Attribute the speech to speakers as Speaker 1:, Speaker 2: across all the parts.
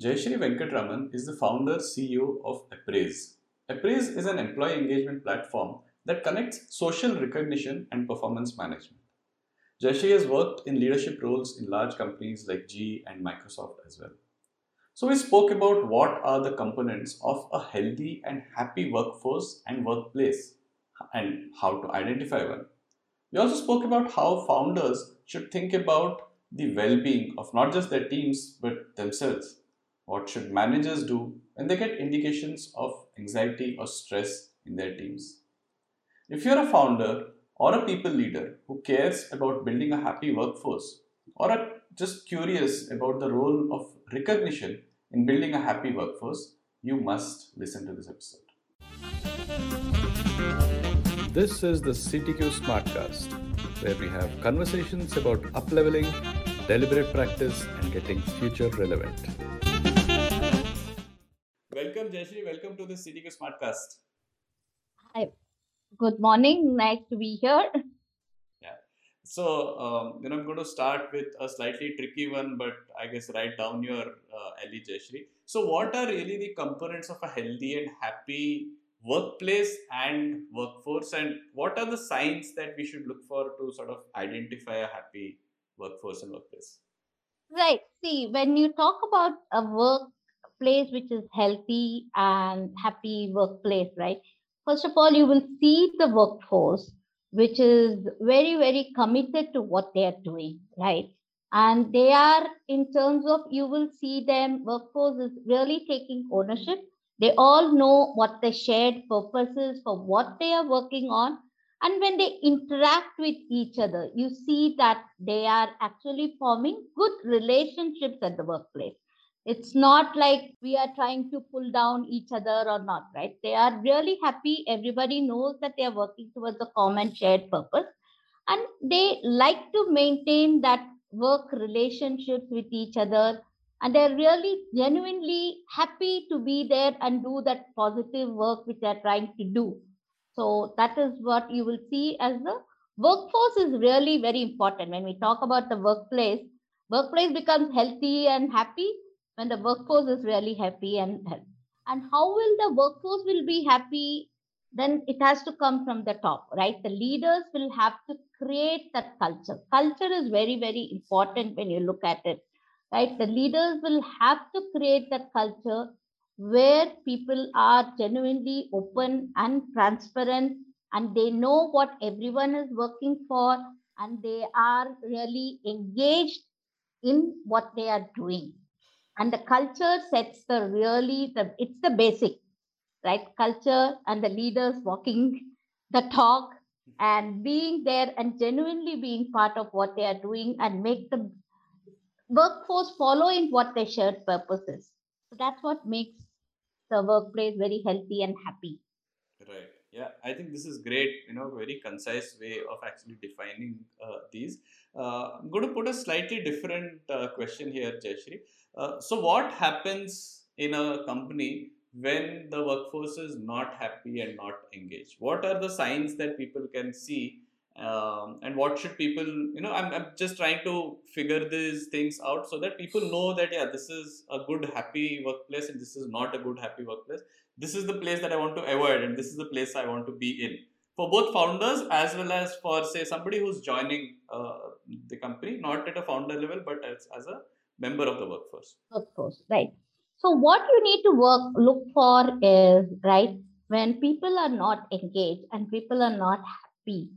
Speaker 1: Jayashree Venkatraman is the founder CEO of Appraise. Appraise is an employee engagement platform that connects social recognition and performance management. Jayashree has worked in leadership roles in large companies like GE and Microsoft as well. So, we spoke about what are the components of a healthy and happy workforce and workplace and how to identify one. We also spoke about how founders should think about the well being of not just their teams but themselves. What should managers do when they get indications of anxiety or stress in their teams? If you're a founder or a people leader who cares about building a happy workforce or are just curious about the role of recognition in building a happy workforce, you must listen to this episode. This is the CTQ Smartcast, where we have conversations about upleveling, deliberate practice, and getting future relevant. Welcome, Jayashree. Welcome to the CTQ Smartcast.
Speaker 2: Hi. Good morning. Nice to be here.
Speaker 1: Yeah. So, um, you know, I'm going to start with a slightly tricky one, but I guess right down your uh, alley, Jayashree. So, what are really the components of a healthy and happy workplace and workforce and what are the signs that we should look for to sort of identify a happy workforce and workplace
Speaker 2: right see when you talk about a workplace which is healthy and happy workplace right first of all you will see the workforce which is very very committed to what they are doing right and they are in terms of you will see them workforce is really taking ownership they all know what the shared purpose is for what they are working on. And when they interact with each other, you see that they are actually forming good relationships at the workplace. It's not like we are trying to pull down each other or not, right? They are really happy. Everybody knows that they are working towards a common shared purpose. And they like to maintain that work relationships with each other and they're really genuinely happy to be there and do that positive work which they're trying to do so that is what you will see as the workforce is really very important when we talk about the workplace workplace becomes healthy and happy when the workforce is really happy and and how will the workforce will be happy? Then it has to come from the top right? The leaders will have to create that culture. Culture is very very important when you look at it right? The leaders will have to create that culture where people are genuinely open and transparent and they know what everyone is working for and they are really engaged in what they are doing and the culture sets the really the it's the basic right culture and the leaders walking the talk and being there and genuinely being part of what they are doing and make the workforce following what their shared purpose is. So that's what makes the workplace very healthy and happy.
Speaker 1: Right. Yeah, I think this is great. You know, very concise way of actually defining uh, these. Uh, I'm going to put a slightly different uh, question here, Jayashree. Uh, so, what happens in a company when the workforce is not happy and not engaged? What are the signs that people can see um, and what should people you know I'm, I'm just trying to figure these things out so that people know that yeah this is a good happy workplace and this is not a good happy workplace this is the place that i want to avoid and this is the place i want to be in for both founders as well as for say somebody who's joining uh, the company not at a founder level but as, as a member of the workforce
Speaker 2: course right so what you need to work look for is right when people are not engaged and people are not happy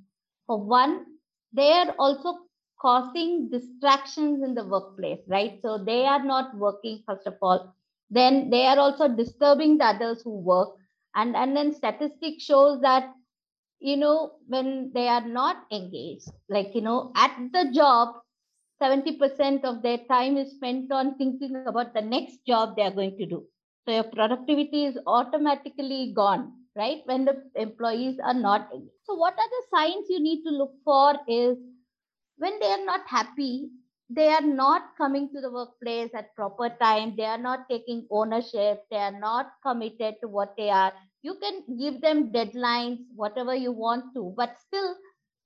Speaker 2: for one, they are also causing distractions in the workplace, right? So they are not working, first of all. Then they are also disturbing the others who work. And, and then statistics shows that, you know, when they are not engaged, like, you know, at the job, 70% of their time is spent on thinking about the next job they are going to do. So your productivity is automatically gone right? When the employees are not. So, what are the signs you need to look for is when they are not happy, they are not coming to the workplace at proper time, they are not taking ownership, they are not committed to what they are. You can give them deadlines, whatever you want to, but still,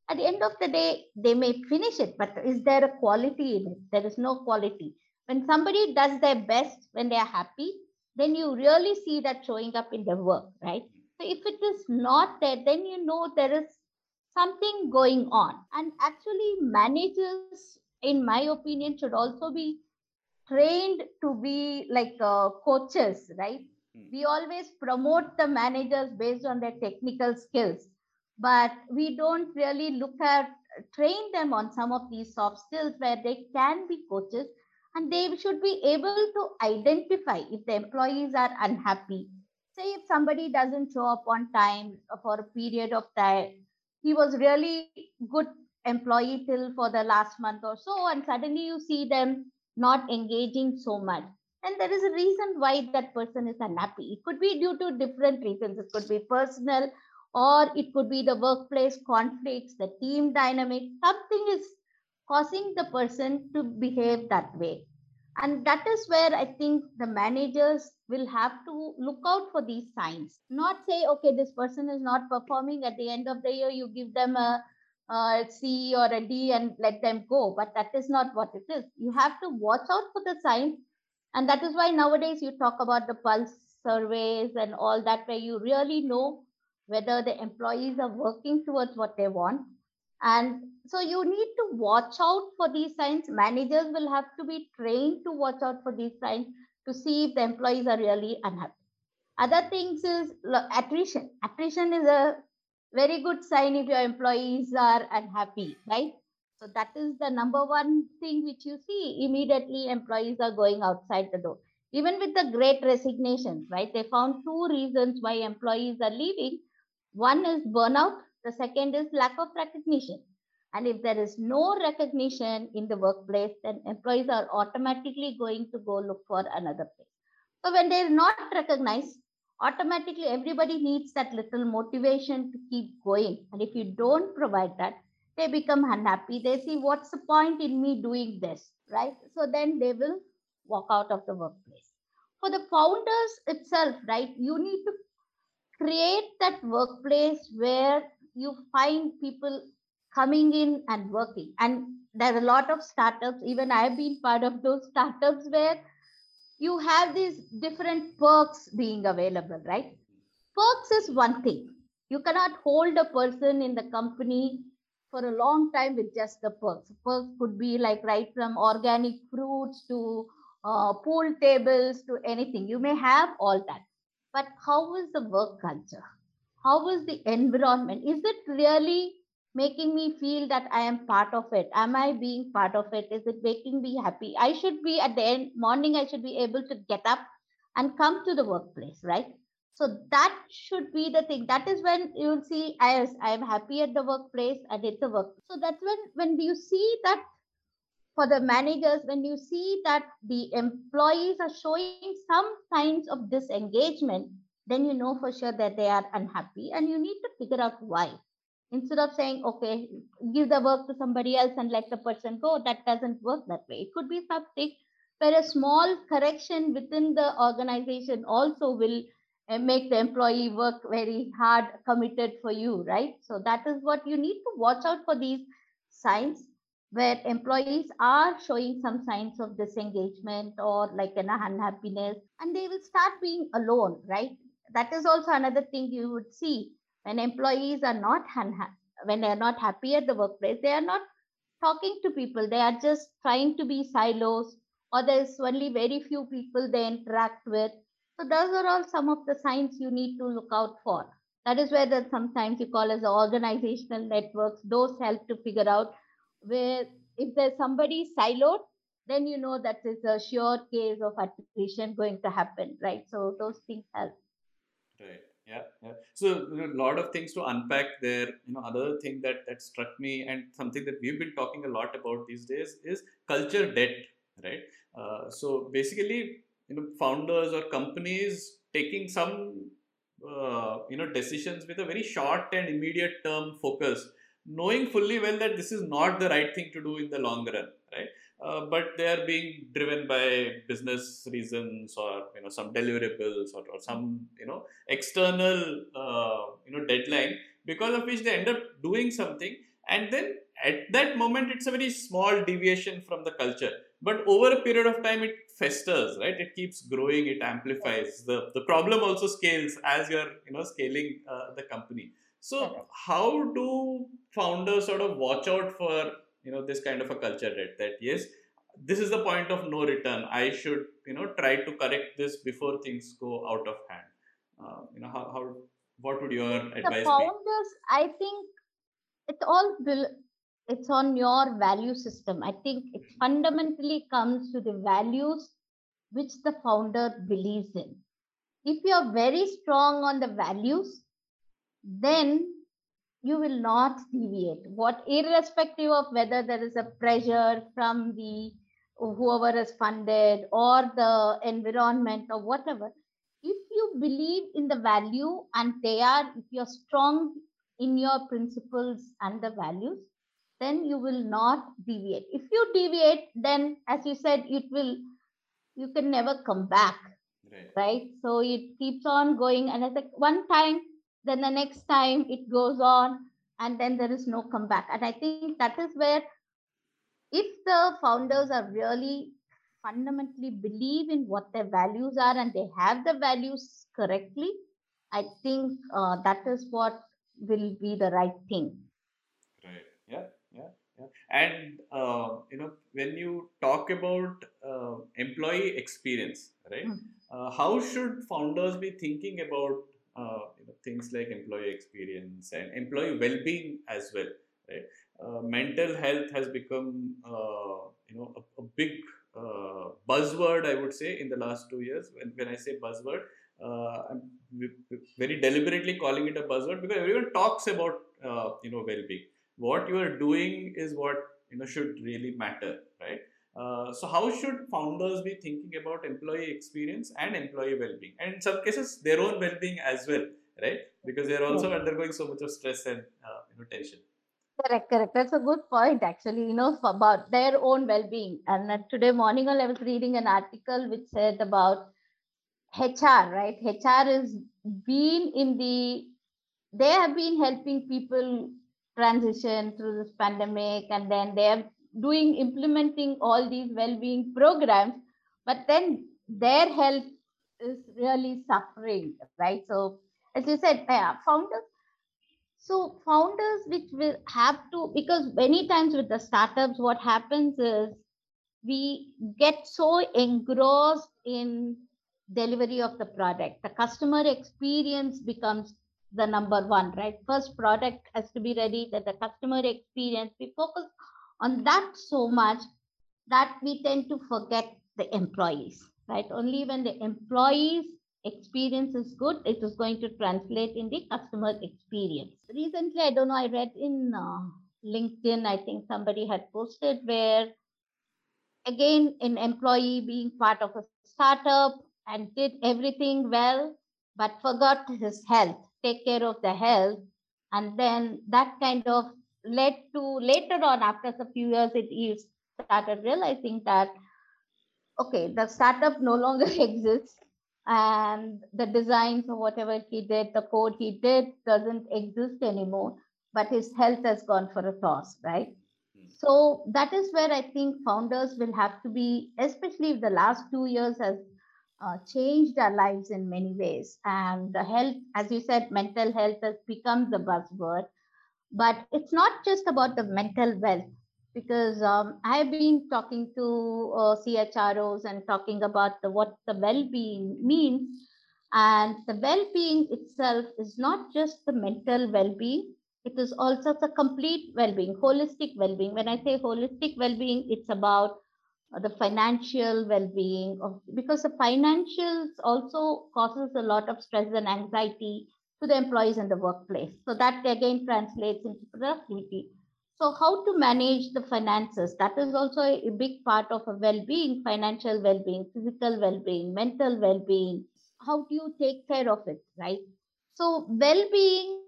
Speaker 2: at the end of the day, they may finish it, but is there a quality in it? There is no quality. when somebody does their best when they are happy, then you really see that showing up in their work, right? So if it is not there, then you know there is something going on. And actually, managers, in my opinion, should also be trained to be like uh, coaches, right? Hmm. We always promote the managers based on their technical skills, but we don't really look at uh, train them on some of these soft skills where they can be coaches and they should be able to identify if the employees are unhappy. Say if somebody doesn't show up on time for a period of time, he was really good employee till for the last month or so, and suddenly you see them not engaging so much. And there is a reason why that person is unhappy. It could be due to different reasons. It could be personal, or it could be the workplace conflicts, the team dynamic. Something is causing the person to behave that way. And that is where I think the managers will have to look out for these signs. Not say, okay, this person is not performing. At the end of the year, you give them a, a C or a D and let them go. But that is not what it is. You have to watch out for the signs. And that is why nowadays you talk about the pulse surveys and all that, where you really know whether the employees are working towards what they want. And so you need to watch out for these signs. Managers will have to be trained to watch out for these signs to see if the employees are really unhappy. Other things is attrition. Attrition is a very good sign if your employees are unhappy, right? So that is the number one thing which you see. Immediately employees are going outside the door. Even with the great resignations, right? They found two reasons why employees are leaving. One is burnout the second is lack of recognition. And if there is no recognition in the workplace, then employees are automatically going to go look for another place. So when they're not recognized, automatically everybody needs that little motivation to keep going. And if you don't provide that, they become unhappy. They see what's the point in me doing this, right? So then they will walk out of the workplace. For the founders itself, right, you need to create that workplace where you find people coming in and working. And there are a lot of startups, even I've been part of those startups where you have these different perks being available, right? Perks is one thing. You cannot hold a person in the company for a long time with just the perks. Perks could be like right from organic fruits to uh, pool tables to anything. You may have all that. But how is the work culture? how is the environment? Is it really making me feel that i am part of it? Am i being part of it? Is it making me happy? I should be at the end morning i should be able to get up and come to the workplace right? So that should be the thing. That is when you will see i am happy at the workplace and it's a work. So that's when when you see that for the managers when you see that the employees are showing some signs of disengagement then you know for sure that they are unhappy and you need to figure out why. Instead of saying, okay, give the work to somebody else and let the person go, that doesn't work that way. It could be something where a small correction within the organization also will uh, make the employee work very hard, committed for you, right? So that is what you need to watch out for these signs where employees are showing some signs of disengagement or like an unhappiness and they will start being alone right? That is also another thing you would see when employees are not when they are not happy at the workplace they are not talking to people they are just trying to be silos or there's only very few people they interact with. So those are all some of the signs you need to look out for. That is where that sometimes you call as organizational networks those help to figure out where if there's somebody siloed then you know that is a sure case of attrition going to happen right so those things help
Speaker 1: Right. Yeah. Yeah. So a lot of things to unpack there. You know, other thing that that struck me and something that we've been talking a lot about these days is culture debt. Right. Uh, so basically, you know, founders or companies taking some uh, you know decisions with a very short and immediate term focus, knowing fully well that this is not the right thing to do in the long run. Right. Uh, but they are being driven by business reasons or you know some deliverables or, or some you know external uh, you know deadline because of which they end up doing something. And then at that moment it's a very small deviation from the culture. But over a period of time it festers right? It keeps growing. It amplifies. The the problem also scales as you're you know scaling uh, the company so how do founders sort of watch out for you know this kind of a culture that that yes this is the point of no return. I should you know try to correct this before things go out of hand. Uh, you know how, how what would your
Speaker 2: the
Speaker 1: advice be?
Speaker 2: founders i think it's all it's on your value system. I think it fundamentally comes to the values which the founder believes in. If you're very strong on the values then you will not deviate. What irrespective of whether there is a pressure from the whoever is funded or the environment or whatever if you believe in the value and they are if you're strong in your principles and the values then you will not deviate. If you deviate then as you said it will you can never come back.
Speaker 1: Right.
Speaker 2: Right? So it keeps on going. And it's like one time then the next time it goes on and then there is no comeback and i think that is where if the founders are really fundamentally believe in what their values are and they have the values correctly i think uh, that is what will be the right thing
Speaker 1: Right. Yeah. Yeah. Yeah. And uh, you know, when you talk about uh, employee experience, right?
Speaker 2: Mm.
Speaker 1: Uh, how should founders be thinking about uh, things like employee experience and employee well-being as well, right? Uh, mental health has become uh, you know a, a big uh, buzzword, I would say, in the last two years. When, when I say buzzword, uh, I'm very deliberately calling it a buzzword because everyone talks about uh, you know well-being what you are doing is what you know should really matter right uh, so how should founders be thinking about employee experience and employee well-being and in some cases their own well-being as well right because they're also undergoing so much of stress and uh, you know tension
Speaker 2: Correct, correct. That's a good point, actually, you know, about their own well being. And uh, today morning, I was reading an article which said about HR, right? HR is been in the, they have been helping people transition through this pandemic and then they are doing, implementing all these well being programs, but then their health is really suffering, right? So, as you said, yeah, founders so founders which will have to because many times with the startups what happens is we get so engrossed in delivery of the product. The customer experience becomes the number one right? First product has to be ready that the customer experience. We focus on that so much that we tend to forget the employees right? Only when the employees experience is good it is going to translate in the customer experience. Recently i don't know i read in uh, linkedin i think somebody had posted where again an employee being part of a startup and did everything well but forgot his health take care of the health and then that kind of led to later on after a few years it he started realizing that okay the startup no longer exists and the designs or whatever he did the code he did doesn't exist anymore but his health has gone for a toss right
Speaker 1: Hmm.
Speaker 2: so that is where i think founders will have to be especially if the last two years has uh, changed our lives in many ways and the health as you said mental health has become the buzzword but it's not just about the mental wealth because um, I have been talking to uh, CHROs and talking about the, what the well-being means, and the well-being itself is not just the mental well-being; it is also the complete well-being, holistic well-being. When I say holistic well-being, it's about the financial well-being of because the financials also causes a lot of stress and anxiety to the employees in the workplace. So that again translates into productivity. So how to manage the finances? That is also a big part of a well-being, financial well-being, physical well-being, mental well-being. How do you take care of it, right? So well-being,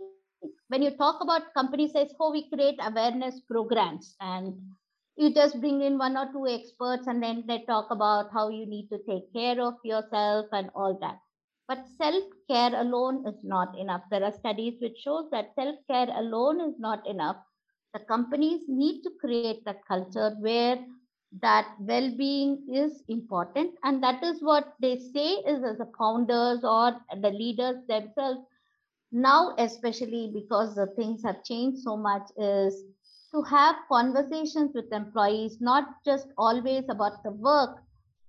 Speaker 2: when you talk about company says, oh, we create awareness programs and you just bring in one or two experts and then they talk about how you need to take care of yourself and all that but self care alone is not enough. There are studies which shows that self care alone is not enough. The companies need to create that culture where that well-being is important and that is what they say is as the founders or the leaders themselves now especially because the things have changed so much is to have conversations with employees not just always about the work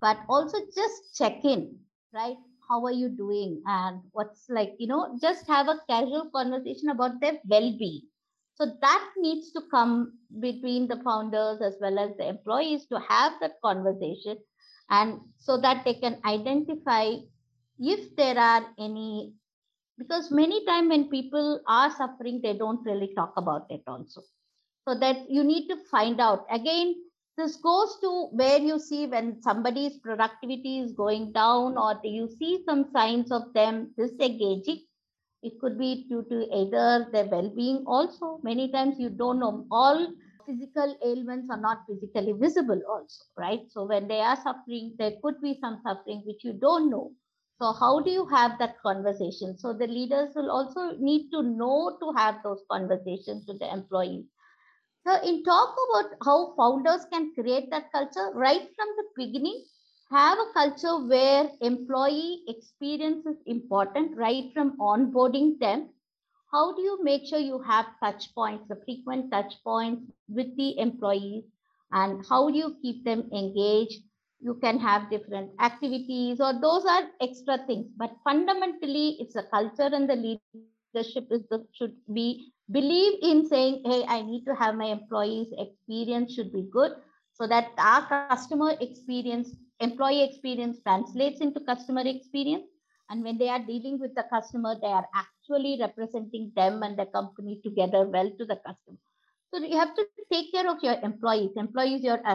Speaker 2: but also just check in right how are you doing? And what's like you know just have a casual conversation about their well-being. So that needs to come between the founders as well as the employees to have that conversation. And so that they can identify if there are any because many times when people are suffering they don't really talk about it also. So that you need to find out. Again this goes to where you see when somebody's productivity is going down or you see some signs of them disengaging? It could be due to either their well-being also. Many times you don't know. All physical ailments are not physically visible also right? So when they are suffering there could be some suffering which you don't know. So how do you have that conversation? So the leaders will also need to know to have those conversations with the employees so in talk about how founders can create that culture right from the beginning have a culture where employee experience is important right from onboarding them. How do you make sure you have touch points the frequent touch points with the employees? And how do you keep them engaged? You can have different activities or those are extra things. But fundamentally it's a culture and the leadership is the should be believe in saying hey i need to have my employees experience should be good so that our customer experience employee experience translates into customer experience. And when they are dealing with the customer they are actually representing them and the company together well to the customer. So you have to take care of your employees. Employees your uh,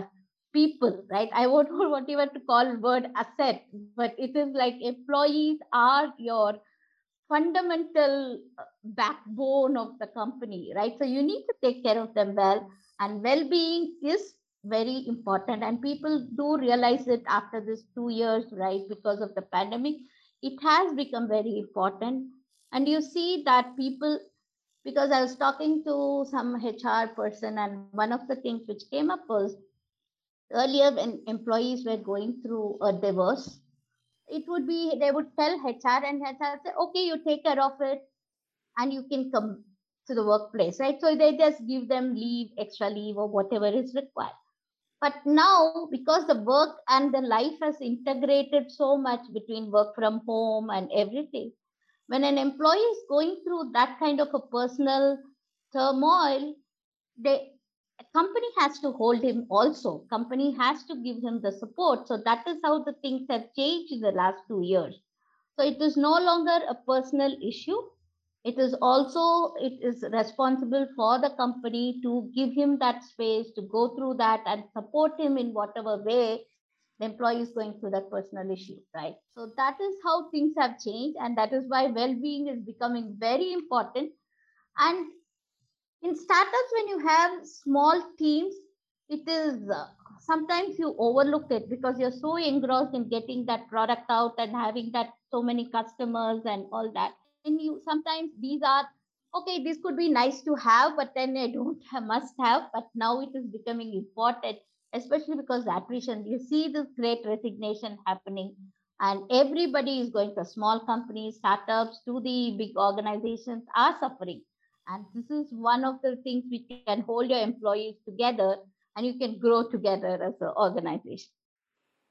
Speaker 2: people right? I won't what even to call word asset but it is like employees are your fundamental backbone of the company right? So you need to take care of them well. And well-being is very important. And people do realize it after this two years right? Because of the pandemic it has become very important. And you see that people because i was talking to some hr person and one of the things which came up was earlier when employees were going through a divorce it would be they would tell hr and hr say okay you take care of it and you can come to the workplace right? So they just give them leave extra leave or whatever is required. But now because the work and the life has integrated so much between work from home and everything when an employee is going through that kind of a personal turmoil the company has to hold him also. Company has to give him the support. So that is how the things have changed in the last two years. So it is no longer a personal issue it is also it is responsible for the company to give him that space to go through that and support him in whatever way the employee is going through that personal issue right? So that is how things have changed and that is why well-being is becoming very important. And in startups when you have small teams it is uh, sometimes you overlook it because you're so engrossed in getting that product out and having that so many customers and all that and you. Sometimes these are okay this could be nice to have but then i don't have, must have. But now it is becoming important especially because attrition you see this great resignation happening. And everybody is going to small companies startups to the big organizations are suffering. And this is one of the things which can hold your employees together and you can grow together as an organization.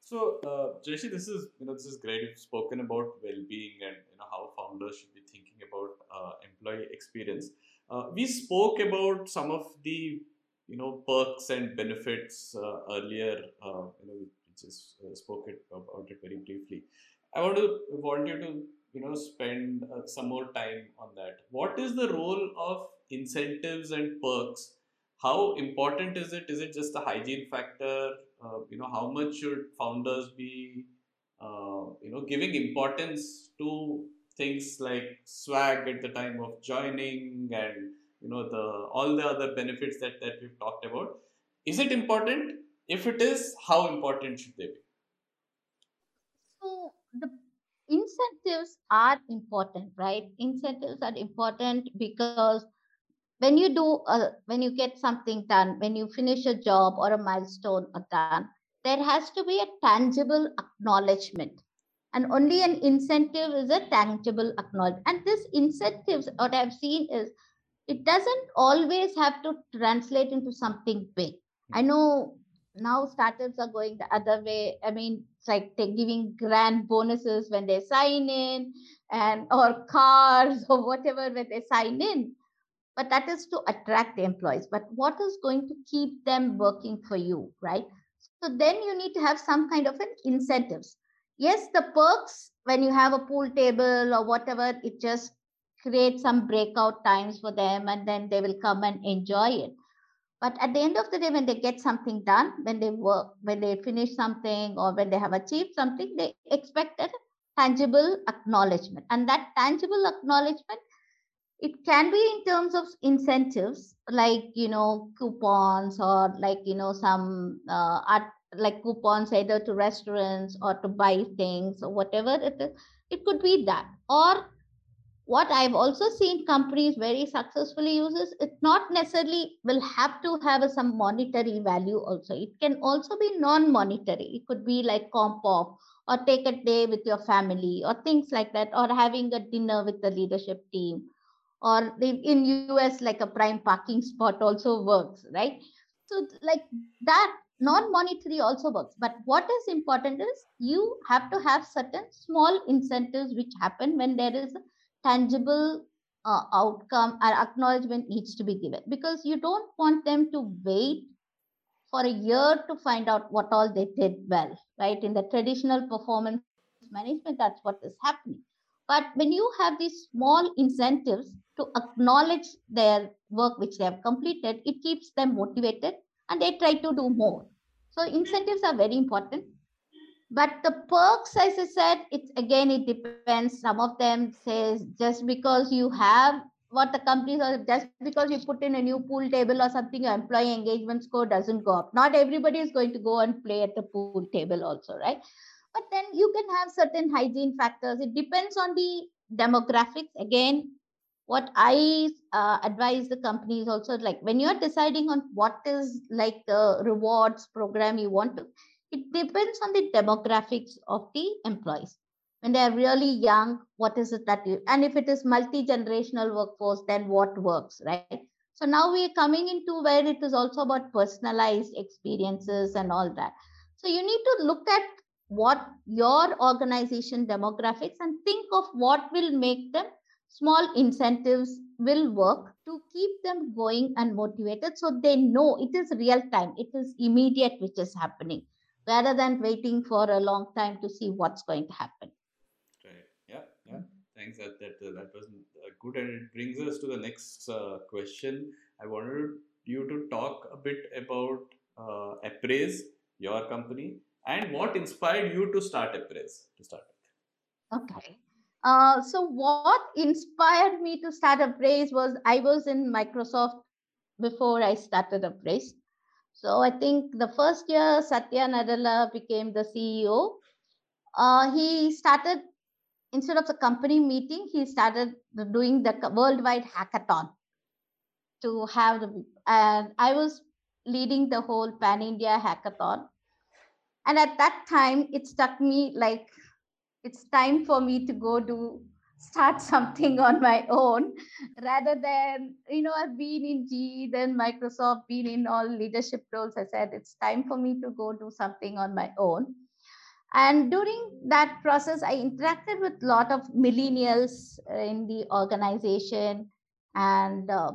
Speaker 1: So, uh, this is you know this is great. You've spoken about well-being and you know how founders should be thinking about uh, employee experience. Uh, we spoke about some of the you know perks and benefits uh, earlier. Uh, you know, we just uh, spoke it about it very briefly. I want to want you to you know spend uh, some more time on that what is the role of incentives and perks how important is it is it just a hygiene factor you know how much should founders be uh, you know giving importance to things like swag at the time of joining and you know the all the other benefits that that we've talked about. Is it important? If it is how important should they be?
Speaker 2: So the incentives are important, right? Incentives are important because when you do uh, when you get something done when you finish a job or a milestone or done there has to be a tangible acknowledgement. And only an incentive is a tangible acknowledgement and this incentives what i've seen is it doesn't always have to translate into something big. I know now startups are going the other way. I mean it's like they're giving grand bonuses when they sign in and or cars or whatever when they sign in but that is to attract the employees. But what is going to keep them working for you right? So then you need to have some kind of an incentives. Yes the perks when you have a pool table or whatever it just creates some breakout times for them and then they will come and enjoy it. But at the end of the day when they get something done when they work when they finish something or when they have achieved something they expect a tangible acknowledgement. And that tangible acknowledgement it can be in terms of incentives like you know coupons or like you know some uh, art, like coupons either to restaurants or to buy things or whatever it is. It could be that. Or what i've also seen companies very successfully uses it not necessarily will have to have a, some monetary value also. It can also be non-monetary. It could be like comp off or take a day with your family or things like that or having a dinner with the leadership team or in us like a prime parking spot also works right? So like that non-monetary also works. But what is important is you have to have certain small incentives which happen when there is a tangible uh, outcome or acknowledgement needs to be given. Because you don't want them to wait for a year to find out what all they did well right? In the traditional performance management that's what is happening but when you have these small incentives to acknowledge their work which they have completed, it keeps them motivated and they try to do more. So incentives are very important. But the perks, as I said, it's again it depends. Some of them says just because you have what the companies are just because you put in a new pool table or something, your employee engagement score doesn't go up. Not everybody is going to go and play at the pool table, also, right? But then you can have certain hygiene factors. It depends on the demographics. Again what i uh, advise the companies also like when you're deciding on what is like the rewards program you want to it depends on the demographics of the employees. When they are really young what is it that you and if it is multi-generational workforce then what works right? So now we are coming into where it is also about personalized experiences and all that. So you need to look at what your organization demographics and think of what will make them small incentives will work to keep them going and motivated so they know it is real time it is immediate which is happening rather than waiting for a long time to see what's going to happen.
Speaker 1: Right. Yeah yeah. Thanks that that, uh, that was uh, good and it brings us to the next uh, question. I wanted you to talk a bit about uh, appraise your company and what inspired you to start Appraise to start
Speaker 2: with? Okay. Uh, so what inspired me to start Appraise was I was in Microsoft before I started Appraise. So I think the first year Satya Nadella became the CEO. Uh, he started instead of the company meeting, he started doing the worldwide hackathon to have the and I was leading the whole pan India hackathon and at that time it struck me like it's time for me to go do start something on my own rather than you know i've been in ge then microsoft been in all leadership roles. I said it's time for me to go do something on my own. And during that process i interacted with a lot of millennials in the organization. And uh,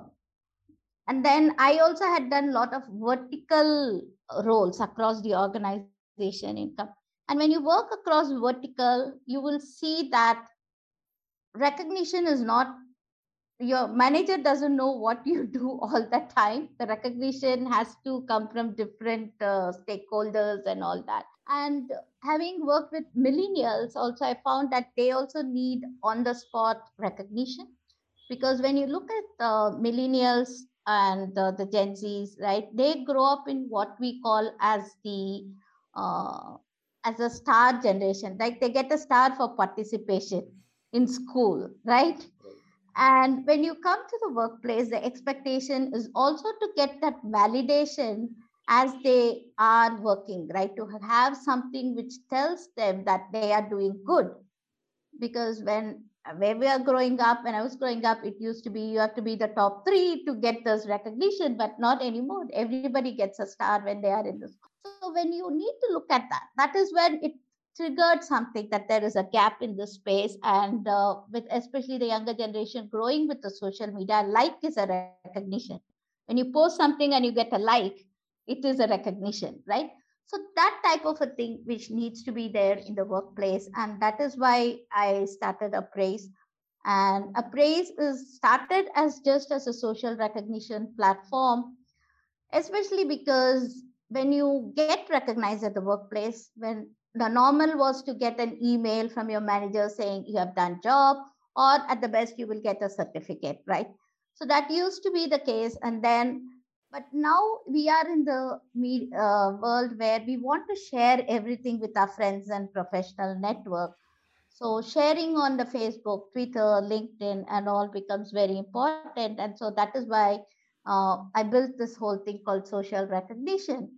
Speaker 2: and then i also had done a lot of vertical roles across the organization income. And when you work across vertical, you will see that recognition is not your manager doesn't know what you do all the time. The recognition has to come from different uh, stakeholders and all that. And having worked with millennials also i found that they also need on the spot recognition. Because when you look at uh, millennials and uh, the gen z's right they grow up in what we call as the uh, as a star generation like they get a star for participation in school right And when you come to the workplace, the expectation is also to get that validation as they are working, right? To have something which tells them that they are doing good. Because when where we are growing up, when I was growing up, it used to be you have to be the top three to get this recognition, but not anymore. Everybody gets a star when they are in this. So when you need to look at that, that is when it triggered something that there is a gap in the space and uh, with especially the younger generation growing with the social media like is a recognition. When you post something and you get a like it is a recognition right? So that type of a thing which needs to be there in the workplace and that is why i started appraise. And appraise is started as just as a social recognition platform especially because when you get recognized at the workplace when the normal was to get an email from your manager saying you have done job or at the best you will get a certificate right? So that used to be the case and then but now we are in the uh, world where we want to share everything with our friends and professional network. So sharing on the facebook twitter linkedin and all becomes very important and so that is why uh, i built this whole thing called social recognition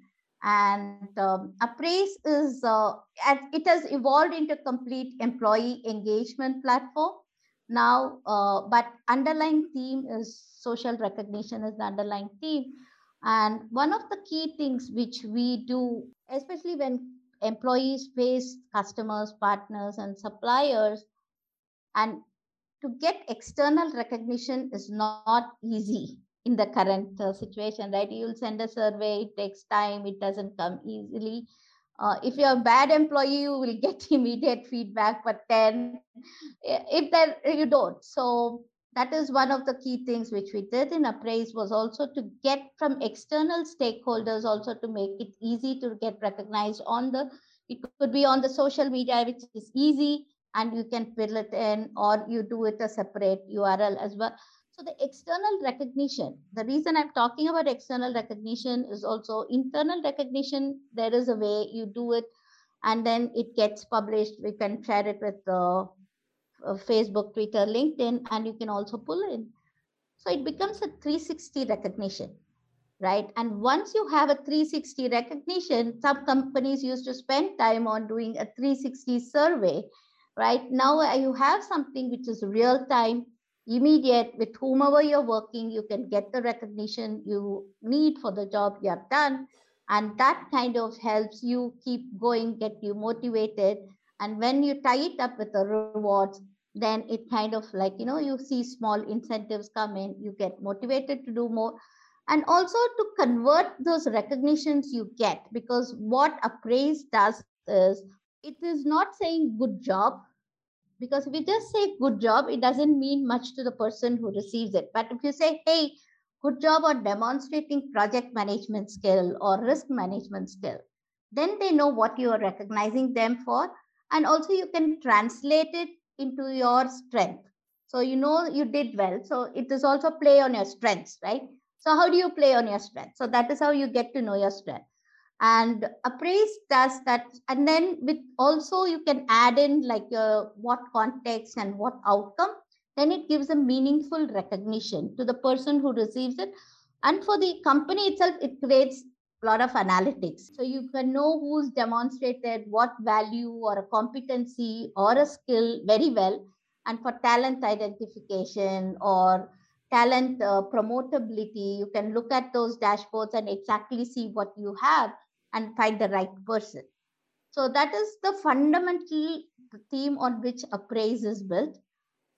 Speaker 2: and um, appraise is uh, it has evolved into a complete employee engagement platform. Now uh, but underlying theme is social recognition is the underlying theme. And one of the key things which we do especially when employees face customers partners and suppliers and to get external recognition is not easy in the current uh, situation, right? You'll send a survey, it takes time, it doesn't come easily. Uh, if you're a bad employee, you will get immediate feedback, but then if that you don't. So that is one of the key things which we did in appraise was also to get from external stakeholders also to make it easy to get recognized on the it could be on the social media which is easy and you can fill it in or you do it a separate url as well so the external recognition, the reason I'm talking about external recognition is also internal recognition. There is a way you do it and then it gets published. We can share it with uh, Facebook, Twitter, LinkedIn, and you can also pull in. So it becomes a 360 recognition, right? And once you have a 360 recognition, some companies used to spend time on doing a 360 survey, right? Now you have something which is real time immediate with whomever you're working you can get the recognition you need for the job you have done. And that kind of helps you keep going get you motivated. And when you tie it up with the rewards then it kind of like you know you see small incentives come in you get motivated to do more. And also to convert those recognitions you get because what appraise does is it is not saying good job because if you just say good job, it doesn't mean much to the person who receives it. But if you say, hey, good job on demonstrating project management skill or risk management skill, then they know what you are recognizing them for. And also you can translate it into your strength. So you know you did well. So it is also play on your strengths, right? So how do you play on your strength? So that is how you get to know your strength and appraise does that and then with also you can add in like uh, what context and what outcome then it gives a meaningful recognition to the person who receives it. And for the company itself it creates a lot of analytics. So you can know who's demonstrated what value or a competency or a skill very well. And for talent identification or talent uh, promotability you can look at those dashboards and exactly see what you have and find the right person. So that is the fundamental theme on which appraise is built.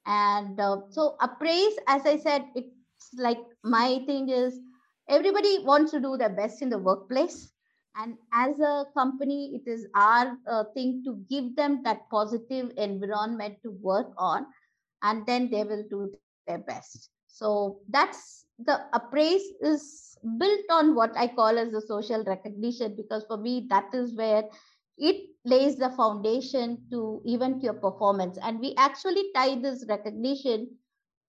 Speaker 2: And uh, so appraise, as I said, it's like my thing is everybody wants to do their best in the workplace. And as a company, it is our uh, thing to give them that positive environment to work on, and then they will do their best. So that's the appraise is built on what I call as the social recognition, because for me, that is where it lays the foundation to even to your performance. And we actually tie this recognition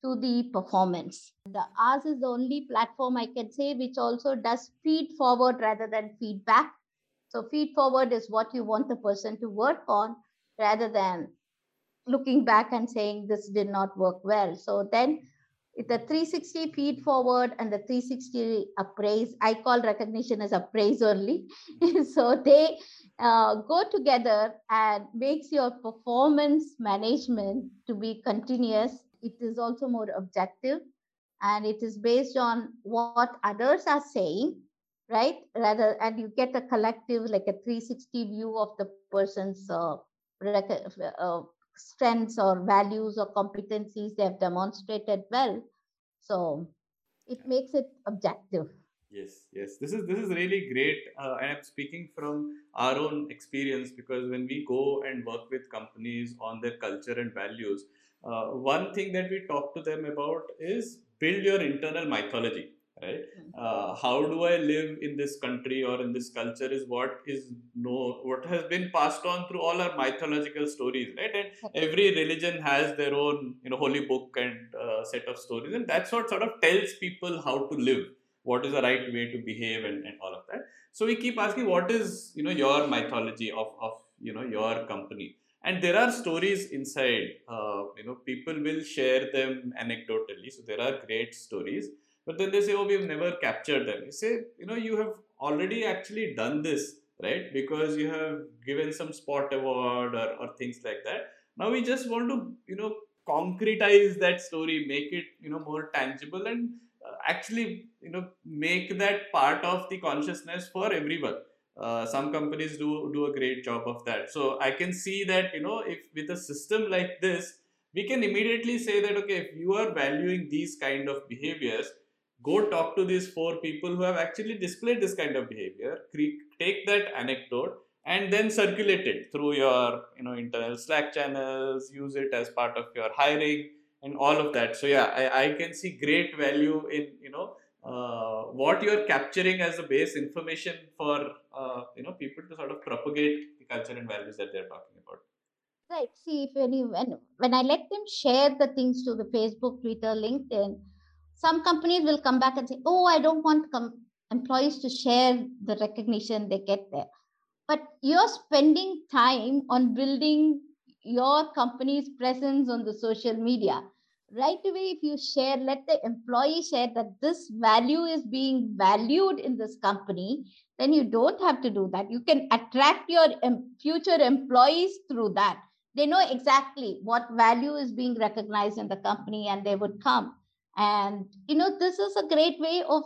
Speaker 2: to the performance. The ours is the only platform I can say which also does feed forward rather than feedback. So feed forward is what you want the person to work on rather than looking back and saying this did not work well. So then the 360 feed forward and the 360 appraise, I call recognition as appraise only. so they uh, go together and makes your performance management to be continuous. It is also more objective and it is based on what others are saying right rather and you get a collective like a 360 view of the person's uh, uh, strengths or values or competencies they have demonstrated well. So it makes it objective.
Speaker 1: Yes yes. This is this is really great uh, and i'm speaking from our own experience because when we go and work with companies on their culture and values uh, one thing that we talk to them about is build your internal mythology right? Hmm. uh, how do i live in this country or in this culture is what is no what has been passed on through all our mythological stories right? And every religion has their own you know holy book and uh, set of stories. And that's what sort of tells people how to live what is the right way to behave and, and all of that. So we keep asking what is you know your mythology of of you know your company? And there are stories inside uh, you know people will share them anecdotally. So there are great stories but then they say, oh, we've never captured them. You say, you know, you have already actually done this, right? Because you have given some spot award or, or things like that. Now we just want to, you know, concretize that story, make it, you know, more tangible and uh, actually, you know, make that part of the consciousness for everyone. Uh, some companies do do a great job of that. So I can see that, you know, if with a system like this, we can immediately say that, okay, if you are valuing these kind of behaviors, go talk to these four people who have actually displayed this kind of behavior take that anecdote and then circulate it through your you know internal slack channels use it as part of your hiring and all of that. So yeah i, I can see great value in you know uh, what you're capturing as a base information for uh, you know people to sort of propagate the culture and values that they're talking about.
Speaker 2: Right. See if any when, when i let them share the things to the facebook twitter linkedin some companies will come back and say, oh, I don't want employees to share the recognition they get there. But you're spending time on building your company's presence on the social media. Right away, if you share, let the employee share that this value is being valued in this company, then you don't have to do that. You can attract your future employees through that. They know exactly what value is being recognized in the company and they would come and you know this is a great way of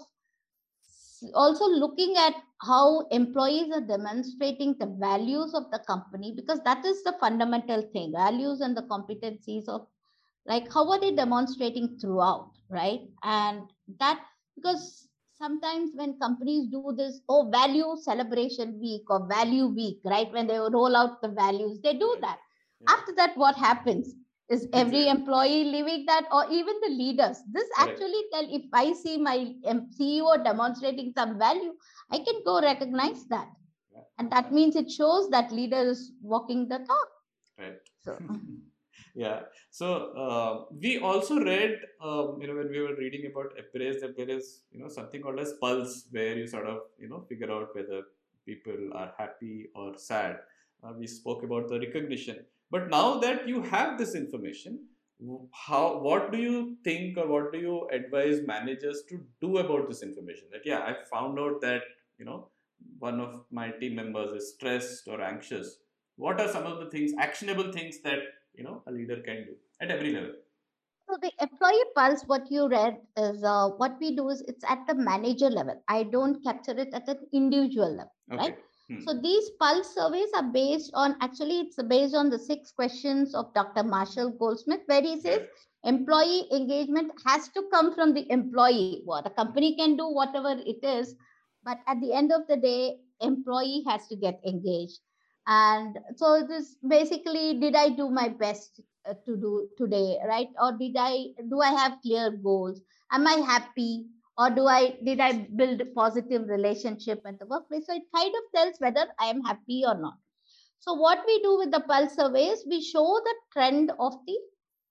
Speaker 2: also looking at how employees are demonstrating the values of the company because that is the fundamental thing values and the competencies of like how are they demonstrating throughout right? And that because sometimes when companies do this oh value celebration week or value week right? When they roll out the values they do that. Yeah. after that what happens is every employee living that or even the leaders. This actually tell if i see my ceo demonstrating some value i can go recognize that. And that means it shows that leader is walking the talk.
Speaker 1: Right. So yeah. So uh, we also read um, you know when we were reading about appraise that there is you know something called as pulse where you sort of you know figure out whether people are happy or sad. Uh, we spoke about the recognition but now that you have this information, how what do you think or what do you advise managers to do about this information? That yeah, I found out that you know one of my team members is stressed or anxious. What are some of the things, actionable things that you know a leader can do at every level?
Speaker 2: So the employee pulse, what you read is uh, what we do is it's at the manager level. I don't capture it at an individual level, okay. right? Hmm. So these pulse surveys are based on actually it's based on the six questions of Dr. Marshall Goldsmith, where he says employee engagement has to come from the employee. What the company can do whatever it is, but at the end of the day, employee has to get engaged. And so this basically, did I do my best uh, to do today, right? Or did I do I have clear goals? Am I happy? Or do i did i build positive relationship at the workplace? So it kind of tells whether i am happy or not. So what we do with the pulse surveys we show the trend of the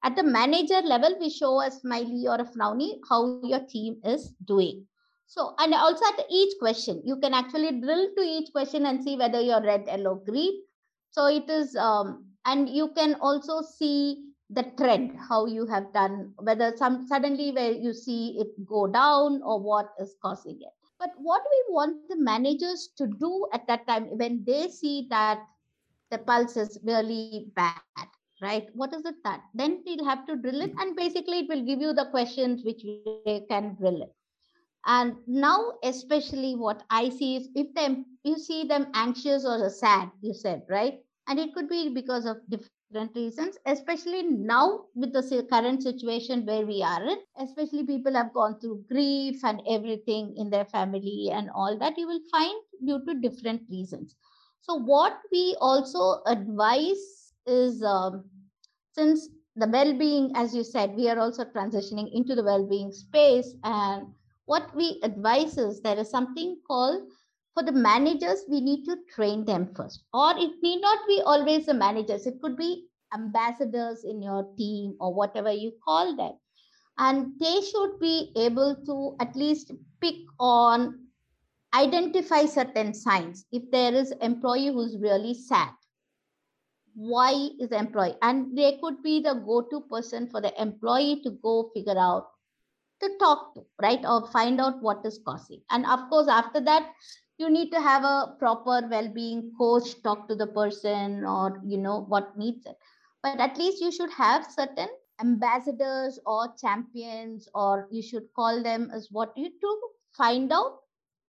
Speaker 2: at the manager level we show a smiley or a frowny how your team is doing. So and also at each question you can actually drill to each question and see whether you're red yellow green. So it is um, and you can also see the trend how you have done whether some suddenly where you see it go down or what is causing it. But what we want the managers to do at that time when they see that the pulse is really bad right? What is it that? Then we'll have to drill it and basically it will give you the questions which we can drill it. And now especially what i see is if them you see them anxious or sad you said right? And it could be because of different reasons especially now with the current situation where we are in especially people have gone through grief and everything in their family and all that you will find due to different reasons. So what we also advise is um, since the well-being as you said we are also transitioning into the well-being space and what we advise is there is something called for the managers, we need to train them first. Or it need not be always the managers, it could be ambassadors in your team or whatever you call them. And they should be able to at least pick on, identify certain signs. If there is employee who's really sad, why is the employee? And they could be the go-to person for the employee to go figure out to talk to, right? Or find out what is causing. And of course, after that, you need to have a proper well-being coach talk to the person or you know what needs it. But at least you should have certain ambassadors or champions or you should call them as what you to find out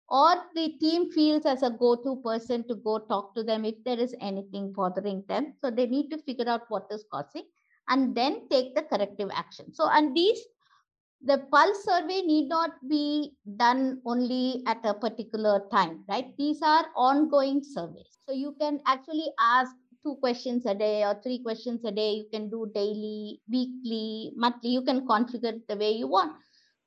Speaker 2: or the team feels as a go-to person to go talk to them if there is anything bothering them. So they need to figure out what is causing and then take the corrective action. So and these the pulse survey need not be done only at a particular time, right? These are ongoing surveys. So you can actually ask two questions a day or three questions a day. You can do daily, weekly, monthly. You can configure the way you want.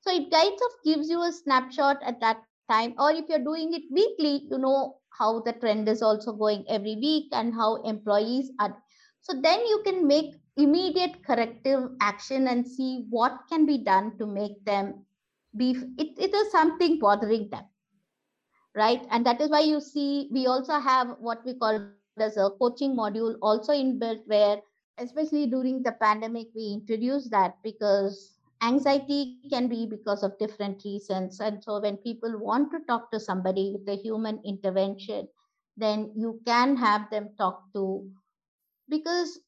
Speaker 2: So it kind of gives you a snapshot at that time. Or if you're doing it weekly, you know how the trend is also going every week and how employees are. So then you can make immediate corrective action and see what can be done to make them be it, it is something bothering them right? And that is why you see we also have what we call as a coaching module also inbuilt where especially during the pandemic we introduced that because anxiety can be because of different reasons. And so when people want to talk to somebody with a human intervention then you can have them talk to because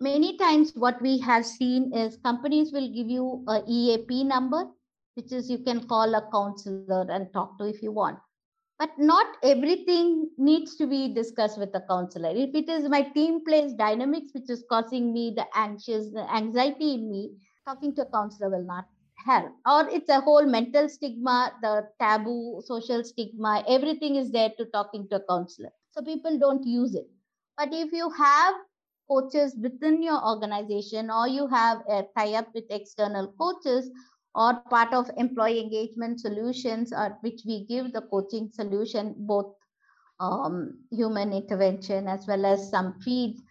Speaker 2: many times what we have seen is companies will give you a EAP number, which is you can call a counselor and talk to if you want. But not everything needs to be discussed with a counselor. If it is my team plays dynamics, which is causing me the anxious, the anxiety in me, talking to a counselor will not help. Or it's a whole mental stigma, the taboo, social stigma, everything is there to talking to a counselor. So people don't use it. But if you have coaches within your organization or you have a tie up with external coaches or part of employee engagement solutions or which we give the coaching solution both um, human intervention as well as some feeds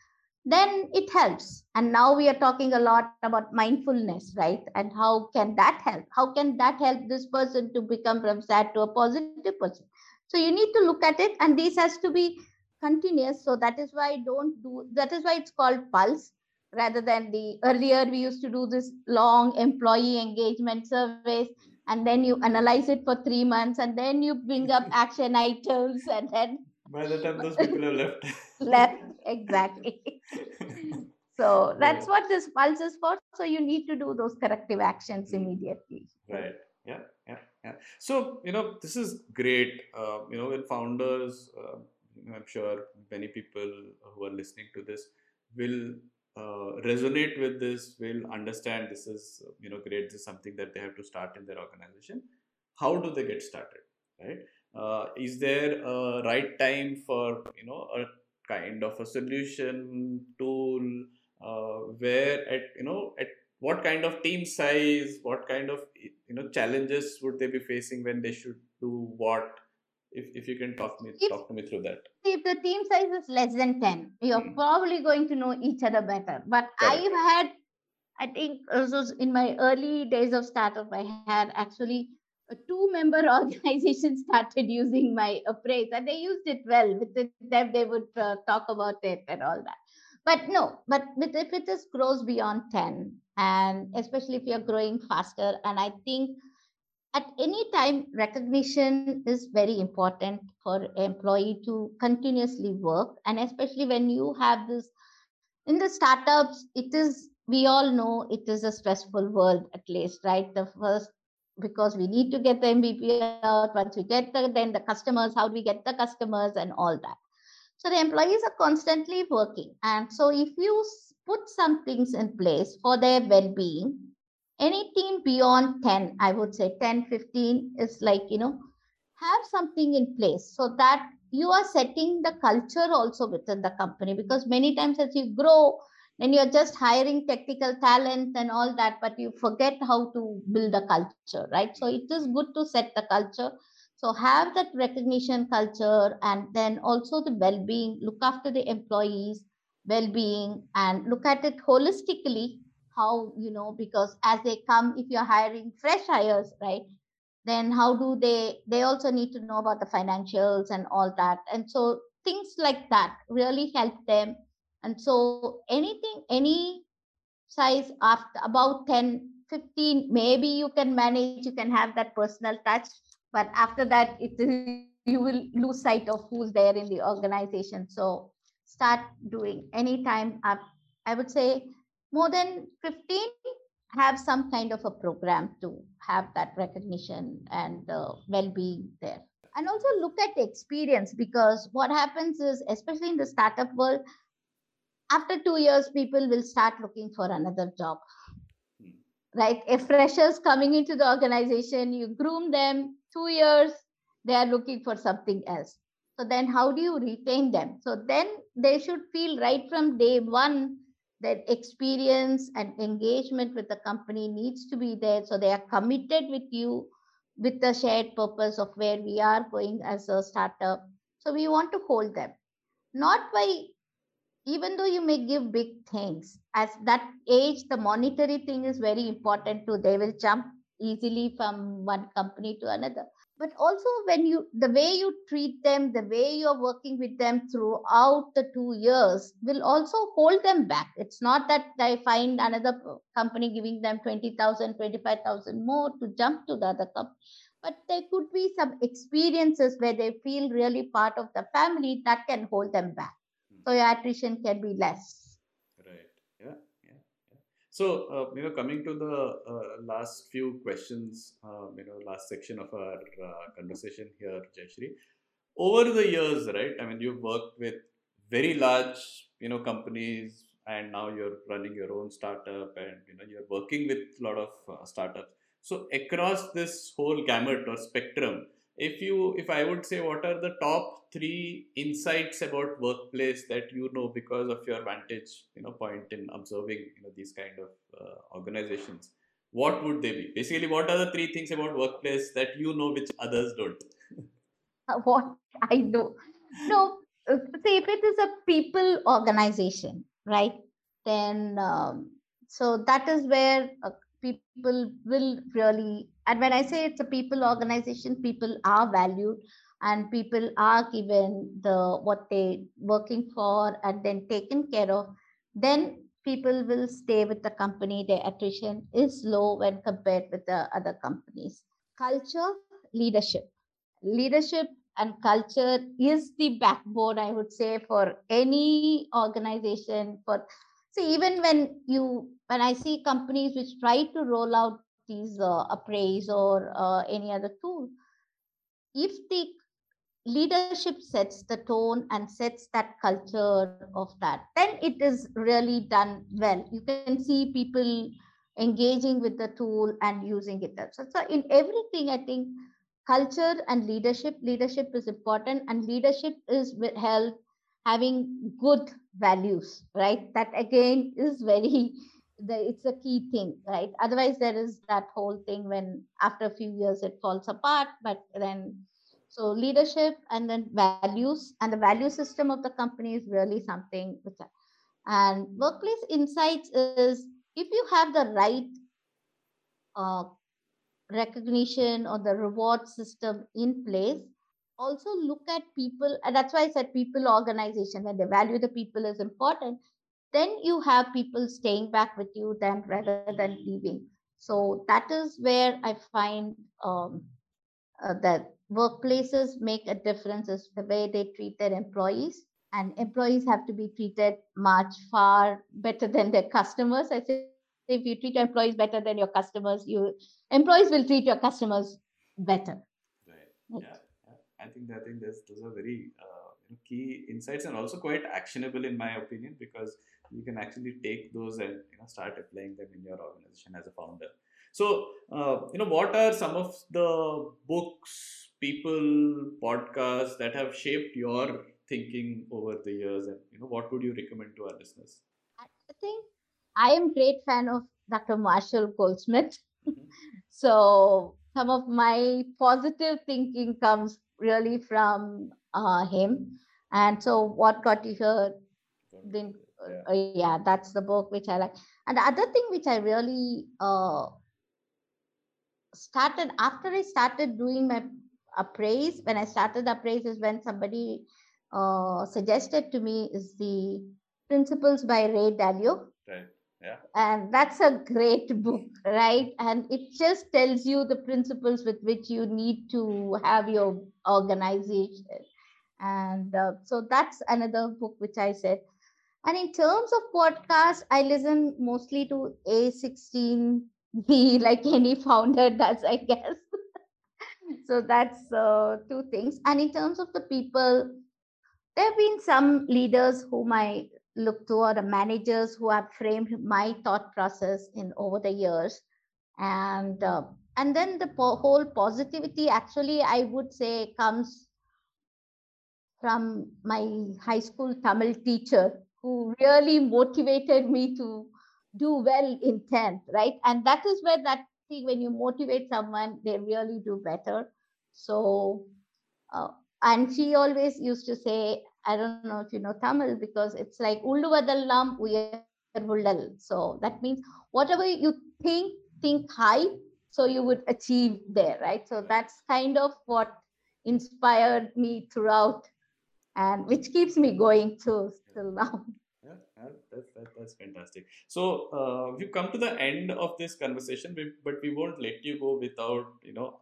Speaker 2: then it helps. And now we are talking a lot about mindfulness right? And how can that help? How can that help this person to become from sad to a positive person? So you need to look at it and this has to be continuous. So that is why I don't do that is why it's called pulse rather than the earlier we used to do this long employee engagement surveys and then you analyze it for three months and then you bring up action items and then
Speaker 1: by the time those people have left.
Speaker 2: Left exactly. So that's what this pulse is for. So you need to do those corrective actions immediately.
Speaker 1: Right. Yeah yeah yeah. So you know this is great. Uh, you know when founders uh, I'm sure many people who are listening to this will uh, resonate with this, will understand this is you know great. This is something that they have to start in their organization. How do they get started? Right? Uh, is there a right time for you know a kind of a solution tool uh, where at you know at what kind of team size, what kind of you know challenges would they be facing when they should do what if, if you can talk me if, talk to me through that
Speaker 2: if the team size is less than 10 you're hmm. probably going to know each other better but Correct. i've had i think also in my early days of startup i had actually a two member organization started using my appraise and they used it well with them they would uh, talk about it and all that but no but with, if it is grows beyond 10 and especially if you're growing faster and i think at any time recognition is very important for employee to continuously work. And especially when you have this in the startups it is we all know it is a stressful world at least right? The first because we need to get the mvp out once we get the then the customers how do we get the customers and all that. So the employees are constantly working. And so if you put some things in place for their well-being any team beyond 10 i would say 10 15 is like you know have something in place so that you are setting the culture also within the company because many times as you grow then you're just hiring technical talent and all that but you forget how to build a culture right? So it is good to set the culture. So have that recognition culture and then also the well-being look after the employees well-being and look at it holistically how you know because as they come if you're hiring fresh hires right then how do they they also need to know about the financials and all that. And so things like that really help them. And so anything any size after about 10 15 maybe you can manage you can have that personal touch but after that it you will lose sight of who's there in the organization. So start doing anytime up i would say more than 15 have some kind of a program to have that recognition and uh, well-being there. And also look at experience because what happens is especially in the startup world after two years people will start looking for another job. Hmm. right if freshers coming into the organization you groom them two years they are looking for something else. So then how do you retain them? So then they should feel right from day one that experience and engagement with the company needs to be there. So they are committed with you with the shared purpose of where we are going as a startup. So we want to hold them. Not by even though you may give big things as that age the monetary thing is very important too. They will jump easily from one company to another but also when you the way you treat them the way you're working with them throughout the two years will also hold them back. It's not that they find another company giving them 20000 25000 more to jump to the other company but there could be some experiences where they feel really part of the family that can hold them back. Hmm. So your attrition can be less
Speaker 1: so, uh, you know, coming to the uh, last few questions, um, you know, last section of our uh, conversation here, Jayashree. Over the years, right? I mean, you've worked with very large, you know, companies, and now you're running your own startup, and you know, you're working with a lot of uh, startups. So, across this whole gamut or spectrum, if you if i would say what are the top three insights about workplace that you know because of your vantage you know point in observing you know these kind of uh, organizations what would they be? Basically what are the three things about workplace that you know which others don't?
Speaker 2: What i know? No uh, say if it is a people organization right then um, so that is where uh, people will really and when i say it's a people organization people are valued and people are given the what they working for and then taken care of then people will stay with the company. Their attrition is low when compared with the other companies. Culture leadership. Leadership and culture is the backbone i would say for any organization for see even when you when i see companies which try to roll out these uh, appraise or uh, any other tool if the leadership sets the tone and sets that culture of that then it is really done well. You can see people engaging with the tool and using it so, in everything i think culture and leadership leadership is important and leadership is held having good values right? That again is very the, it's a key thing right? Otherwise there is that whole thing when after a few years it falls apart but then so leadership and then values and the value system of the company is really something which and workplace insights is if you have the right uh, recognition or the reward system in place also look at people and that's why i said people organization when they value the people is important then you have people staying back with you then rather than leaving. So that is where i find um, uh, that workplaces make a difference is the way they treat their employees and employees have to be treated much far better than their customers. I say if you treat your employees better than your customers you employees will treat your customers better.
Speaker 1: Right. Yeah. I think i think those are very uh, key insights and also quite actionable in my opinion because you can actually take those and you know start applying them in your organization as a founder. So uh, you know what are some of the books people podcasts that have shaped your thinking over the years and you know what would you recommend to our listeners?
Speaker 2: I think i am great fan of dr marshall goldsmith. Mm-hmm. so some of my positive thinking comes really from uh, him and so what got you here then yeah. Uh, yeah. that's the book which i like and the other thing which i really uh, started after i started doing my appraise when i started appraise is when somebody uh, suggested to me is the principles by ray dalio
Speaker 1: right yeah.
Speaker 2: And that's a great book right? And it just tells you the principles with which you need to have your organization. And uh, so that's another book which i said. And in terms of podcast i listen mostly to a16z like any founder does i guess. So that's uh, two things. And in terms of the people there have been some leaders whom i look to or the managers who have framed my thought process in over the years and uh, and then the po- whole positivity actually i would say comes from my high school Tamil teacher who really motivated me to do well in 10th, right? And that is where that thing, when you motivate someone, they really do better. So, uh, and she always used to say, I don't know if you know Tamil because it's like Ulluvadallam uyarvullal. So that means whatever you think, think high, so you would achieve there, right? So that's kind of what inspired me throughout and which keeps me going too till now.
Speaker 1: Yeah, that's, that, that's fantastic. So uh, we've come to the end of this conversation, but we won't let you go without you know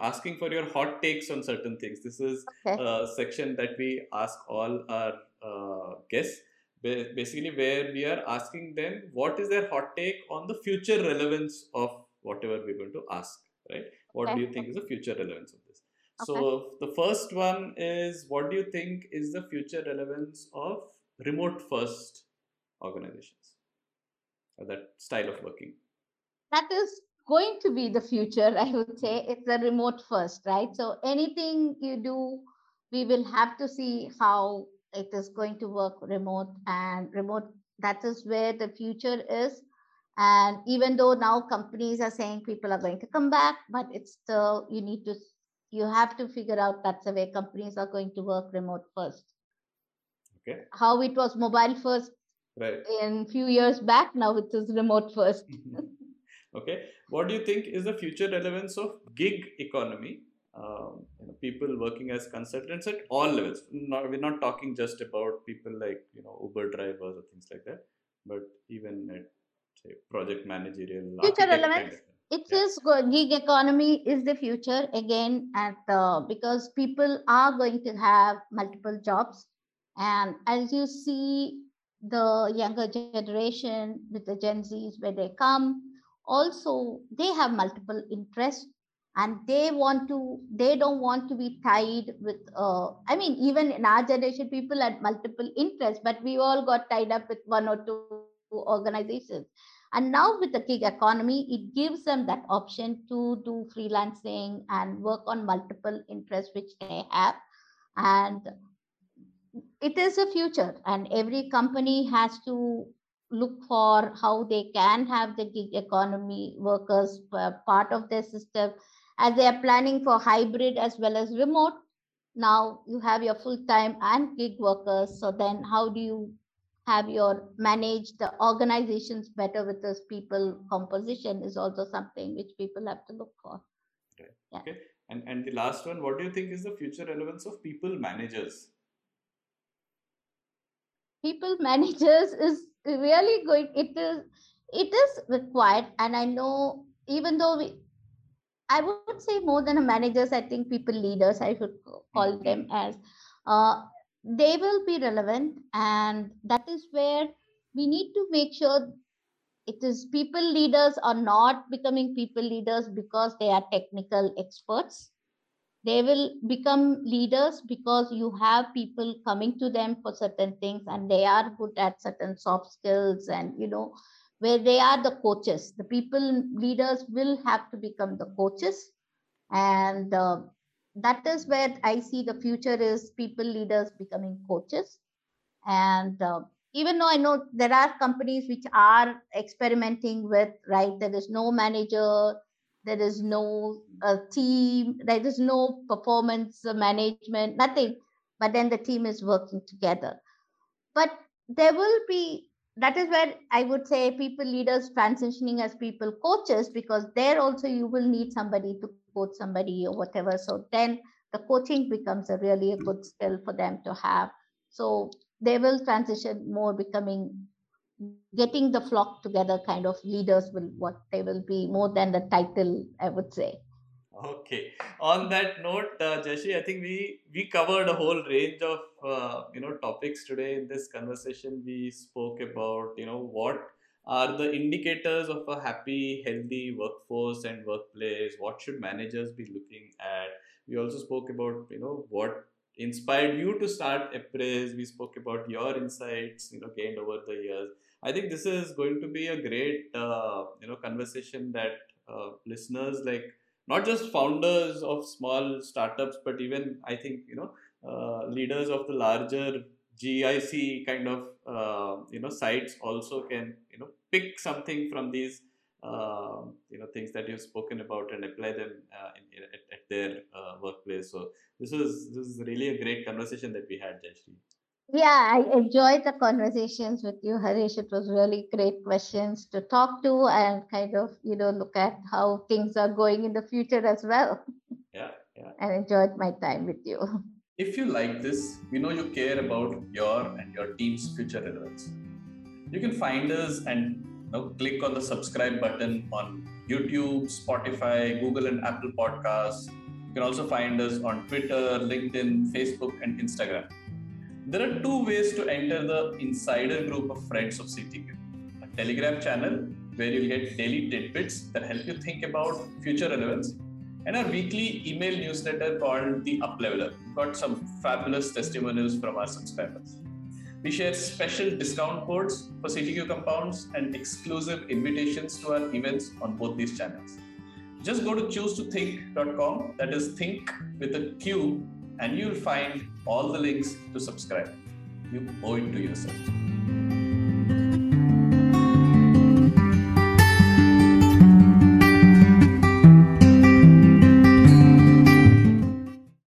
Speaker 1: asking for your hot takes on certain things. This is okay. a section that we ask all our uh, guests, basically where we are asking them what is their hot take on the future relevance of whatever we're going to ask. Right? What okay. do you think is the future relevance of this? Okay. So the first one is what do you think is the future relevance of remote first organizations or that style of working?
Speaker 2: That is going to be the future, I would say. It's a remote first, right? So anything you do, we will have to see how it is going to work remote and remote. That is where the future is. And even though now companies are saying people are going to come back, but it's still, you need to you have to figure out that's the way companies are going to work remote first
Speaker 1: okay
Speaker 2: how it was mobile first
Speaker 1: right
Speaker 2: in few years back now it is remote first
Speaker 1: okay? What do you think is the future relevance of gig economy? Um, you know, people working as consultants at all levels. Not, we're not talking just about people like you know uber drivers or things like that but even at say project managerial
Speaker 2: future relevance? it yeah. is gig economy is the future again at uh, because people are going to have multiple jobs. And as you see the younger generation with the gen z's where they come also they have multiple interests and they want to they don't want to be tied with uh, i mean even in our generation people had multiple interests but we all got tied up with one or two organizations and now with the gig economy, it gives them that option to do freelancing and work on multiple interests which they have. And it is a future, and every company has to look for how they can have the gig economy workers uh, part of their system as they are planning for hybrid as well as remote now you have your full time and gig workers so then how do you have your manage the organizations better with this people composition is also something which people have to look for.
Speaker 1: Okay. Yeah. Okay. And and the last one, what do you think is the future relevance of people managers?
Speaker 2: People managers is really good It is it is required, and I know even though we, I would say more than a managers, I think people leaders. I should call mm-hmm. them as. Uh, they will be relevant, and that is where we need to make sure it is people leaders are not becoming people leaders because they are technical experts they will become leaders because you have people coming to them for certain things and they are good at certain soft skills and you know where they are the coaches the people leaders will have to become the coaches and uh, that is where i see the future is people leaders becoming coaches and uh, even though I know there are companies which are experimenting with, right? There is no manager, there is no uh, team, there is no performance management, nothing. But then the team is working together. But there will be, that is where I would say people leaders transitioning as people coaches, because there also you will need somebody to coach somebody or whatever. So then the coaching becomes a really a good skill for them to have. So they will transition more becoming getting the flock together kind of leaders will what they will be more than the title i would say.
Speaker 1: Okay. On that note uh, i think we we covered a whole range of uh, you know topics today in this conversation. We spoke about you know what are the indicators of a happy healthy workforce and workplace? What should managers be looking at? We also spoke about you know what inspired you to start Appraise. We spoke about your insights, you know, gained over the years. I think this is going to be a great, uh, you know, conversation that uh, listeners like not just founders of small startups, but even I think you know uh, leaders of the larger GIC kind of uh, you know sites also can you know pick something from these uh, you know things that you've spoken about and apply them uh, in, at, at, their uh, workplace. So this was this is really a great conversation that we had, Jayashree.
Speaker 2: Yeah, I enjoyed the conversations with you, Harish. It was really great questions to talk to and kind of you know look at how things are going in the future as well.
Speaker 1: Yeah, yeah.
Speaker 2: And enjoyed my time with you.
Speaker 1: If you like this, we know you care about your and your team's future results. You can find us and know, click on the subscribe button on YouTube, Spotify, Google, and Apple Podcasts. You can also find us on Twitter, LinkedIn, Facebook, and Instagram. There are two ways to enter the insider group of friends of CTQ a Telegram channel where you'll get daily tidbits that help you think about future relevance, and our weekly email newsletter called The Upleveler. Got some fabulous testimonials from our subscribers. We share special discount codes for CTQ compounds and exclusive invitations to our events on both these channels. Just go to choose2thinq.com, that is think with a Q, and you'll find all the links to subscribe. You owe it to yourself.